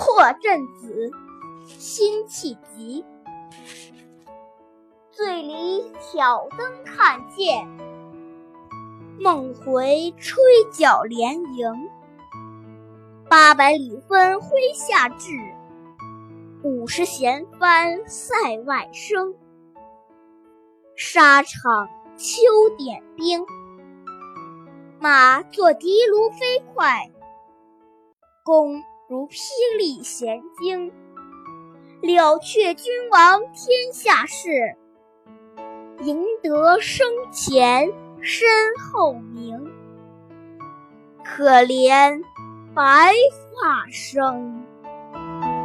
破阵子，辛弃疾。醉里挑灯看剑，梦回吹角连营。八百里分麾下炙，五十弦翻塞外声。沙场秋点兵，马作的卢飞快，弓如霹雳弦惊。了却君王天下事，赢得生前身后名。可怜白发生。